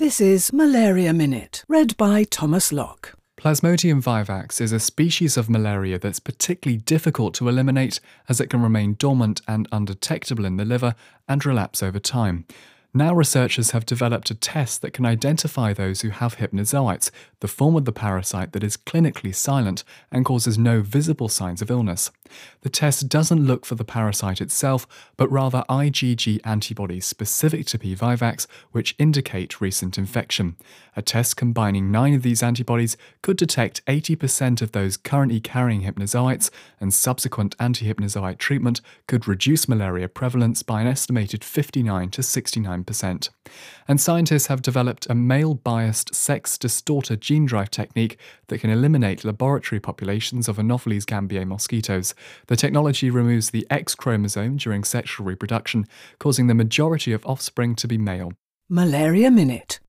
This is Malaria Minute, read by Thomas Locke. Plasmodium vivax is a species of malaria that's particularly difficult to eliminate as it can remain dormant and undetectable in the liver and relapse over time. Now, researchers have developed a test that can identify those who have hypnozoites, the form of the parasite that is clinically silent and causes no visible signs of illness. The test doesn't look for the parasite itself, but rather IgG antibodies specific to P. vivax, which indicate recent infection. A test combining nine of these antibodies could detect 80% of those currently carrying hypnozoites, and subsequent antihypnozoite treatment could reduce malaria prevalence by an estimated 59 to 69 9%. And scientists have developed a male biased sex distorter gene drive technique that can eliminate laboratory populations of Anopheles gambiae mosquitoes. The technology removes the X chromosome during sexual reproduction, causing the majority of offspring to be male. Malaria Minute